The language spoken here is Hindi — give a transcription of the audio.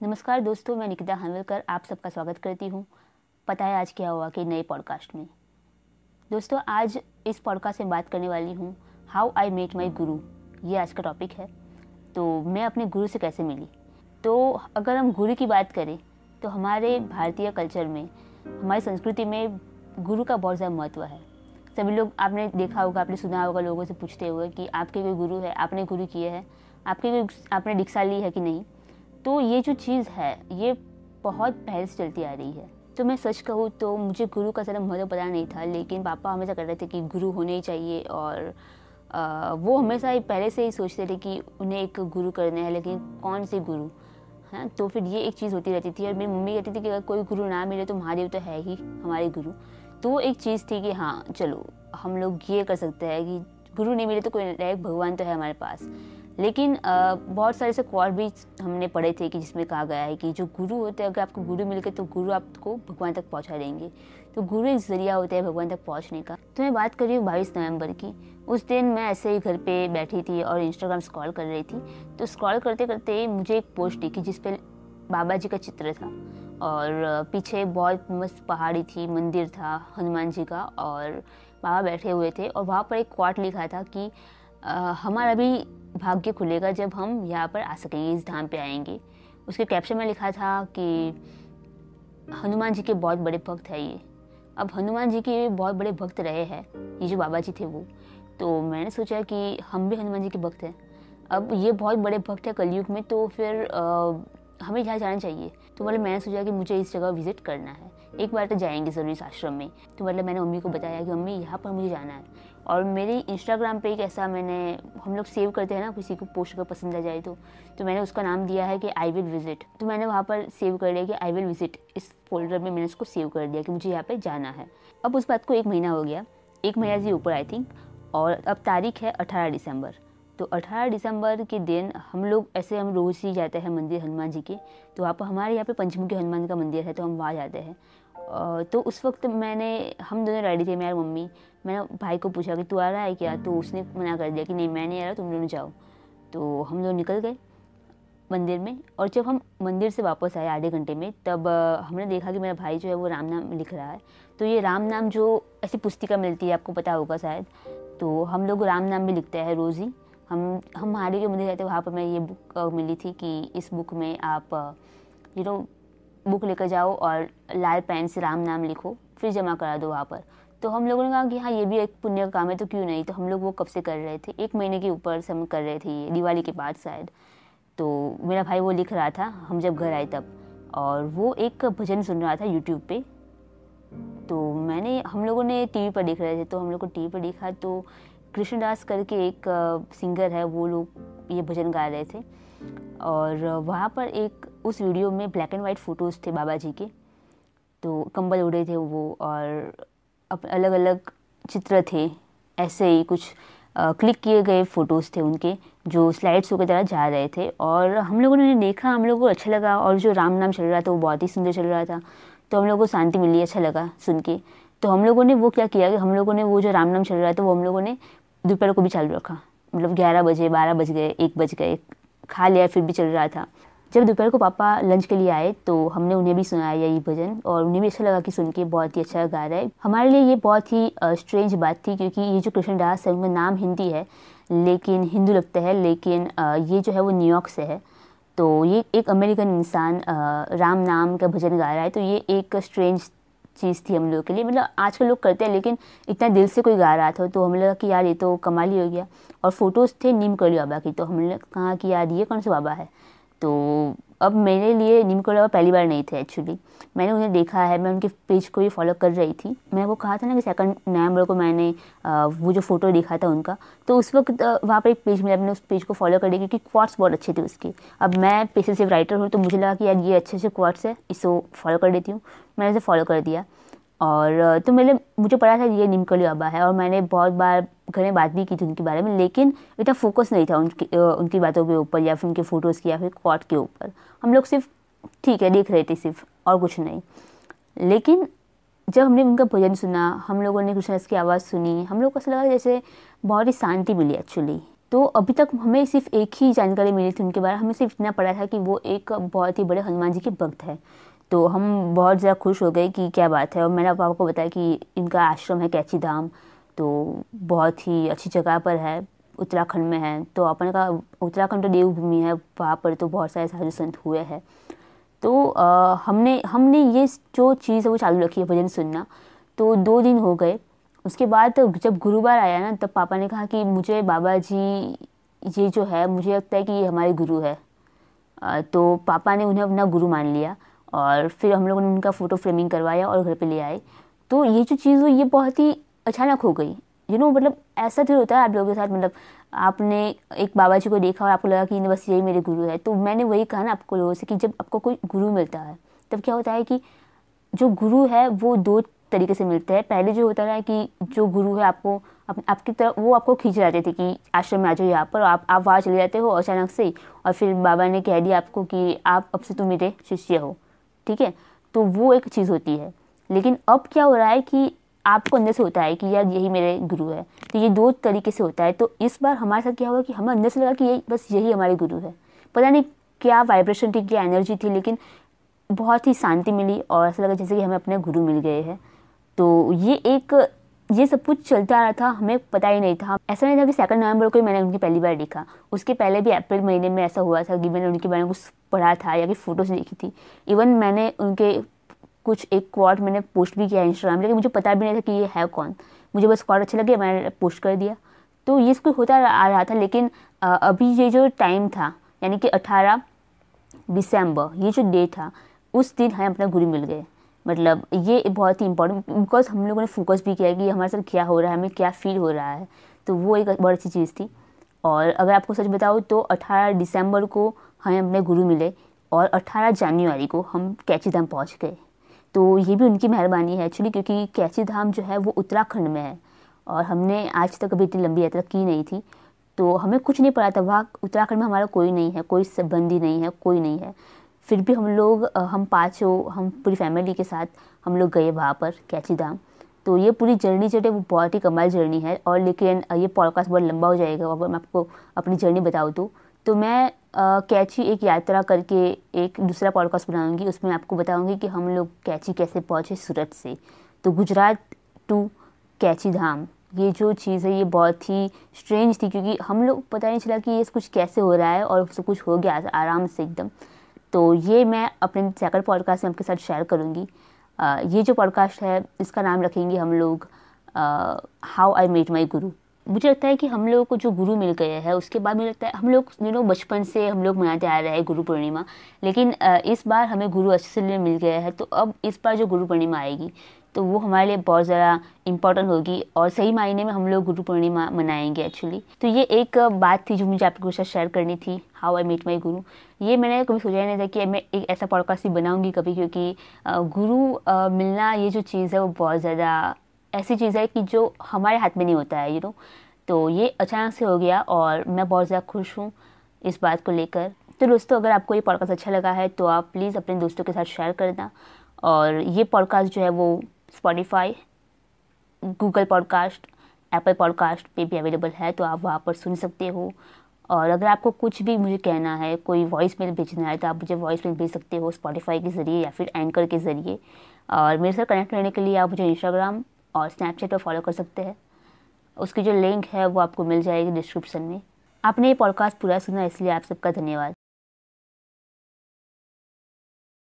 नमस्कार दोस्तों, मैं निकिता हानविलकर आप सबका स्वागत करती हूँ। पता है आज क्या हुआ कि नए पॉडकास्ट में। दोस्तों, आज इस पॉडकास्ट में बात करने वाली हूँ हाउ आई मेट माई गुरु ये आज का टॉपिक है तो मैं अपने गुरु से कैसे मिली? तो अगर हम गुरु की बात करें तो हमारे भारतीय कल्चर में, हमारी संस्कृति में गुरु का बहुत ज़्यादा महत्व है। सभी लोग, आपने देखा होगा, आपने सुना होगा लोगों से पूछते हुए कि आपके कोई गुरु है, आपने गुरु किए हैं, आपके कोई, आपने दीक्षा ली है कि नहीं? तो ये जो चीज़ है ये बहुत पहले से चलती आ रही है। तो मैं सच कहूँ तो मुझे गुरु का ज़रा महत्व पता नहीं था लेकिन पापा हमेशा कर रहे थे कि गुरु होने ही चाहिए और आ, वो हमेशा ही पहले से ही सोचते थे कि उन्हें एक गुरु करना है लेकिन कौन से गुरु? हाँ तो फिर ये एक चीज़ होती रहती थी और मेरी मम्मी कहती थी कि अगर कोई गुरु ना मिले तो महादेव तो है ही हमारे गुरु। तो वो एक चीज़ थी कि हाँ चलो हम लोग ये कर सकते हैं कि गुरु नहीं मिले तो कोई एक भगवान तो है हमारे पास। लेकिन बहुत सारे ऐसे क्वार भी हमने पढ़े थे कि जिसमें कहा गया है कि जो गुरु होते हैं अगर आपको गुरु मिल गए तो गुरु आपको भगवान तक पहुँचा देंगे। तो गुरु एक ज़रिया होता है भगवान तक पहुँचने का। तो मैं बात कर रही हूँ बाईस नवंबर की। उस दिन मैं ऐसे ही घर पे बैठी थी और इंस्टाग्राम स्क्रॉल कर रही थी। तो स्क्रॉल करते करते मुझे एक पोस्ट दिखी जिस पर बाबा जी का चित्र था। और पीछे बहुत मस्त पहाड़ी थी मंदिर था हनुमान जी का और बाबा बैठे हुए थे। और वहाँ पर एक क्वाट लिखा था कि आ, हमारा भी भाग्य खुलेगा जब हम यहाँ पर आ सकेंगे इस धाम पे आएँगे। उसके कैप्शन में लिखा था कि हनुमान जी के बहुत बड़े भक्त है ये। अब हनुमान जी के बहुत बड़े भक्त रहे हैं ये जो बाबा जी थे वो। तो मैंने सोचा कि हम भी हनुमान जी के भक्त हैं। अब ये बहुत बड़े भक्त है कलयुग में तो फिर आ, हमें यहाँ जाना चाहिए। तो मतलब मैंने सोचा कि मुझे इस जगह विज़िट करना है। एक बार तो जाएँगे ज़रूर इस आश्रम में। तो मतलब मैंने मम्मी को बताया कि मम्मी, यहाँ पर मुझे जाना है। और मेरे इंस्टाग्राम पे एक ऐसा मैंने, हम लोग सेव करते हैं ना, किसी को पोस्ट कर पसंद आ जाए तो। तो मैंने उसका नाम दिया है कि आई विल विज़िट तो मैंने वहाँ पर सेव कर लिया कि आई विल विज़िट इस फोल्डर में मैंने उसको सेव कर दिया कि मुझे यहाँ पर जाना है। अब उस बात को एक महीना हो गया। एक महीना से ऊपर आई थिंक और अब तारीख है अठारह दिसंबर। तो 18 दिसंबर के दिन हम लोग, ऐसे हम रोज़ ही जाते हैं मंदिर हनुमान जी के। तो वहाँ पर हमारे यहाँ पे पंचमुखी हनुमान का मंदिर है तो हम वहाँ जाते हैं। तो उस वक्त मैंने, हम दोनों रेडी थे मेरी मम्मी। मैंने भाई को पूछा कि तू आ रहा है क्या? तो उसने मना कर दिया कि नहीं, मैं नहीं आ रहा, तुम दोनों जाओ। तो हम लोग निकल गए मंदिर में और जब हम मंदिर से वापस आए आधे घंटे में, तब हमने देखा कि मेरा भाई जो है वो राम नाम लिख रहा है। तो ये राम नाम जो ऐसी पुस्तिका मिलती है, आपको पता होगा शायद तो हम लोग राम नाम भी लिखते हैं रोज़ ही। हम हम महादेव के मंदिर थे, वहाँ पर मैं ये बुक मिली थी कि इस बुक में आप यू नो बुक लेकर जाओ और लाल पेन से राम नाम लिखो, फिर जमा करा दो वहाँ पर। तो हम लोगों ने कहा कि हाँ ये भी एक पुण्य का काम है तो क्यों नहीं? तो हम लोग वो कब से कर रहे थे? एक महीने के ऊपर से हम कर रहे थे ये, दिवाली के बाद शायद। तो मेरा भाई वो लिख रहा था, हम जब घर आए तब। और वो एक भजन सुन रहा था यूट्यूब पे। तो मैंने, हम लोगों ने टीवी पर देख रहे थे तो हम लोग को टीवी पर देखा तो कृष्णदास करके एक सिंगर है, वो लोग ये भजन गा रहे थे। और वहाँ पर एक उस वीडियो में ब्लैक एंड वाइट फ़ोटोज़ थे बाबा जी के। तो कंबल उड़े थे वो और अलग अलग चित्र थे। ऐसे ही कुछ क्लिक किए गए फ़ोटोज़ थे उनके, जो स्लाइड शो की तरह जा रहे थे। और हम लोगों ने देखा, हम लोगों को अच्छा लगा। और जो राम नाम चल रहा था, वो बहुत ही सुंदर चल रहा था। तो हम लोगों को शांति मिली अच्छा लगा सुन के। तो हम लोगों ने वो क्या किया कि हम लोगों ने वो जो राम नाम चल रहा था, वो हम लोगों ने दोपहर को भी चालू रखा। मतलब ग्यारह बजे, बारह बज गए, एक बज गए। खा लिया, फिर भी चल रहा था। जब दोपहर को पापा लंच के लिए आए तो हमने उन्हें भी सुनाया ये भजन और उन्हें भी अच्छा लगा कि सुन के बहुत ही अच्छा गा रहा है। हमारे लिए ये बहुत ही स्ट्रेंज बात थी क्योंकि ये जो कृष्ण कृष्णदास है, उनका नाम हिंदी है, लेकिन हिंदू लगता है, लेकिन ये जो है वो न्यूयॉर्क से है। तो ये एक अमेरिकन इंसान राम नाम का भजन गा रहा है तो ये एक स्ट्रेंज चीज़ थी हम लोग के लिए। मतलब आजकल लोग करते हैं, लेकिन इतना दिल से कोई गा रहा था तो हमें लगा कि यार ये तो कमाल ही हो गया। और फ़ोटोज़ थे नीम कड़ी बाबा की तो हमने कहा कि यार ये कौन सा बाबा है? तो अब मेरे लिए नीम कड़ी बाबा पहली बार नहीं थे एक्चुअली मैंने उन्हें देखा है, मैं उनके पेज को ही फॉलो कर रही थी। मैं वो कहा था ना कि सेकंड नवंबर को मैंने वो जो फ़ोटो देखा था उनका तो उस वक्त वहाँ पर एक पेज मिला, मैंने उस पेज को फॉलो कर दिया क्योंकि क्वार्ट्स बहुत अच्छे थे उसके। अब मैं पेशे से राइटर हूँ तो मुझे लगा कि यार ये अच्छे अच्छे क्वार्ट्स है, इसको फॉलो कर देती हूँ। मैंने उसे फॉलो कर दिया। और तो मैंने, मुझे पता था ये निमकली बाबा है और मैंने बहुत बार घर में बात भी की थी उनके बारे में, लेकिन इतना फोकस नहीं था उनकी उनकी बातों के ऊपर या फिर उनके फ़ोटोज़ की या फिर कॉट के ऊपर। हम लोग सिर्फ़, ठीक है, देख रहे थे सिर्फ़ और कुछ नहीं। लेकिन जब हमने उनका भजन सुना, हम लोगों ने कृष्णदास की आवाज़ सुनी, हम लोग को ऐसा लगा जैसे बहुत ही शांति मिली एक्चुअली तो अभी तक हमें सिर्फ़ एक ही जानकारी मिली थी उनके बारे में, हमें सिर्फ़ इतना पड़ा था कि वो एक बहुत ही बड़े हनुमान जी के भक्त है। तो हम बहुत ज़्यादा खुश हो गए कि क्या बात है। और मैंने पापा को बताया कि इनका आश्रम है कैची धाम तो बहुत ही अच्छी जगह पर है उत्तराखंड में है। तो अपने का उत्तराखंड तो देवभूमि है वहाँ पर तो बहुत सारे साधु संत हुए हैं। तो आ, हमने हमने ये जो चीज़ है वो चालू रखी है भजन सुनना। तो दो दिन हो गए। उसके बाद जब गुरुवार आया ना तब पापा ने कहा कि मुझे बाबा जी ये जो है मुझे लगता है कि ये हमारे गुरु है। आ, तो पापा ने उन्हें अपना गुरु मान लिया। और फिर हम लोगों ने उनका फ़ोटो फ्रेमिंग करवाया और घर पे ले आए। तो ये जो चीज़ हुई ये बहुत ही अचानक हो गई। यू नो मतलब ऐसा तो होता है आप लोगों के साथ मतलब आपने एक बाबा जी को देखा और आपको लगा कि बस यही मेरे गुरु है। तो मैंने वही कहा ना आपको लोगों से कि जब आपको कोई गुरु मिलता है तब क्या होता है कि जो गुरु है वो दो तरीके से मिलते हैं। पहले जो होता है कि जो गुरु है आपको आप, आपकी तरफ़ वो आपको खींच जाते थे कि आश्रम में आ जाओ यहाँ पर आप आप वहाँ चले जाते हो अचानक से। और फिर बाबा ने कह दिया आपको कि आप अब से तुम मेरे शिष्य हो। ठीक है? तो वो एक चीज़ होती है। लेकिन अब क्या हो रहा है कि आपको अंदर से होता है कि यार यही मेरे गुरु है। तो ये दो तरीके से होता है। तो इस बार हमारे साथ क्या हुआ कि हमें अंदर से लगा कि यही बस यही हमारे गुरु है। पता नहीं क्या वाइब्रेशन थी, क्या एनर्जी थी, लेकिन बहुत ही शांति मिली और ऐसा लगा जैसे कि हमें अपने गुरु मिल गए हैं। तो ये एक, ये सब कुछ चलता रहा था, हमें पता ही नहीं था। ऐसा नहीं था कि सेकंड नवंबर को ही मैंने उनकी पहली बार देखा। उसके पहले भी अप्रैल महीने में ऐसा हुआ था कि मैंने उनके बारे में कुछ पढ़ा था या कि फ़ोटोज़ देखी थी। इवन मैंने उनके कुछ एक क्वार्ट मैंने पोस्ट भी किया इंस्टाग्राम लेकिन मुझे पता भी नहीं था कि ये है कौन। मुझे बस क्वार्ट अच्छे लगे, मैंने पोस्ट कर दिया। तो ये कुछ होता आ रहा था, लेकिन अभी ये जो टाइम था, यानी कि अठारह दिसंबर, ये जो डेट था, उस दिन हमें अपना गुरु मिल गए। मतलब ये बहुत ही इंपॉर्टेंट बिकॉज़ हम लोगों ने फोकस भी किया कि हमारे साथ क्या हो रहा है, हमें क्या फील हो रहा है। तो वो एक बहुत अच्छी चीज़ थी। और अगर आपको सच बताओ तो 18 दिसंबर को हमें अपने गुरु मिले और 18 जनवरी को हम कैची धाम पहुँच गए। तो ये भी उनकी मेहरबानी है एक्चुअली क्योंकि कैची धाम जो है वो उत्तराखंड में है और हमने आज तक अभी इतनी लंबी यात्रा की नहीं थी। तो हमें कुछ नहीं पड़ा था, वहाँ उत्तराखंड में हमारा कोई नहीं है, कोई संबंधी नहीं है, कोई नहीं है। फिर भी हम लोग हम पाँचों हम पूरी फैमिली के साथ हम लोग गए वहाँ पर कैची धाम तो ये पूरी जर्नी जो है वो बहुत ही कमाल जर्नी है और लेकिन ये पॉडकास्ट बहुत लंबा हो जाएगा। अगर मैं आपको अपनी जर्नी बताऊँ तो तो मैं कैची एक यात्रा करके एक दूसरा पॉडकास्ट बनाऊँगी। उसमें आपको बताऊँगी कि हम लोग कैची कैसे पहुँचे सूरत से। तो गुजरात टू कैची धाम। ये जो चीज़ है, ये बहुत ही स्ट्रेंज थी क्योंकि हम लोग पता नहीं चला कि ये कुछ कैसे हो रहा है और सब कुछ हो गया आराम से एकदम। तो ये मैं अपने सेकंड पॉडकास्ट में आपके साथ शेयर करूँगी। ये जो पॉडकास्ट है, इसका नाम रखेंगे हम लोग हाउ आई मेट माई गुरु मुझे लगता है कि हम लोगों को जो गुरु मिल गए हैं, उसके बाद मुझे लगता है हम लोग, यू नो, बचपन से हम लोग मनाते आ रहे हैं गुरु पूर्णिमा। लेकिन इस बार हमें गुरु अच्छे से मिल गया है तो अब इस बार जो गुरु पूर्णिमा आएगी तो वो हमारे लिए बहुत ज़्यादा इंपॉर्टेंट होगी और सही मायने में हम लोग गुरु पूर्णिमा मनाएँगे एक्चुअली तो ये एक बात थी जो मुझे आपके साथ शेयर करनी थी हाउ आई मीट माई गुरु ये मैंने कभी सोचा नहीं था कि मैं एक ऐसा पॉडकास्ट ही बनाऊँगी कभी, क्योंकि गुरु मिलना ये जो चीज़ है वो बहुत ज़्यादा ऐसी चीज़ है कि जो हमारे हाथ में नहीं होता है यू नो तो ये अचानक से हो गया और मैं बहुत ज़्यादा खुश हूँ इस बात को लेकर। तो दोस्तों, अगर आपको ये पॉडकास्ट अच्छा लगा है तो आप प्लीज़ अपने दोस्तों के साथ शेयर करना। और ये पॉडकास्ट जो है वो Spotify Google podcast Apple podcast पे भी अवेलेबल है तो आप वहाँ पर सुन सकते हो। और अगर आपको कुछ भी मुझे कहना है, कोई वॉइस मेल भेजना है तो आप मुझे वॉइस मेल भेज सकते हो स्पॉटिफाई के ज़रिए या फिर एंकर के ज़रिए। और मेरे साथ कनेक्ट रहने के लिए आप मुझे इंस्टाग्राम और स्नैपचैट पर फॉलो कर सकते हैं। उसकी जो लिंक है वो आपको मिल जाएगी डिस्क्रिप्शन में। आपने ये पॉडकास्ट पूरा सुना, इसलिए आप सबका धन्यवाद।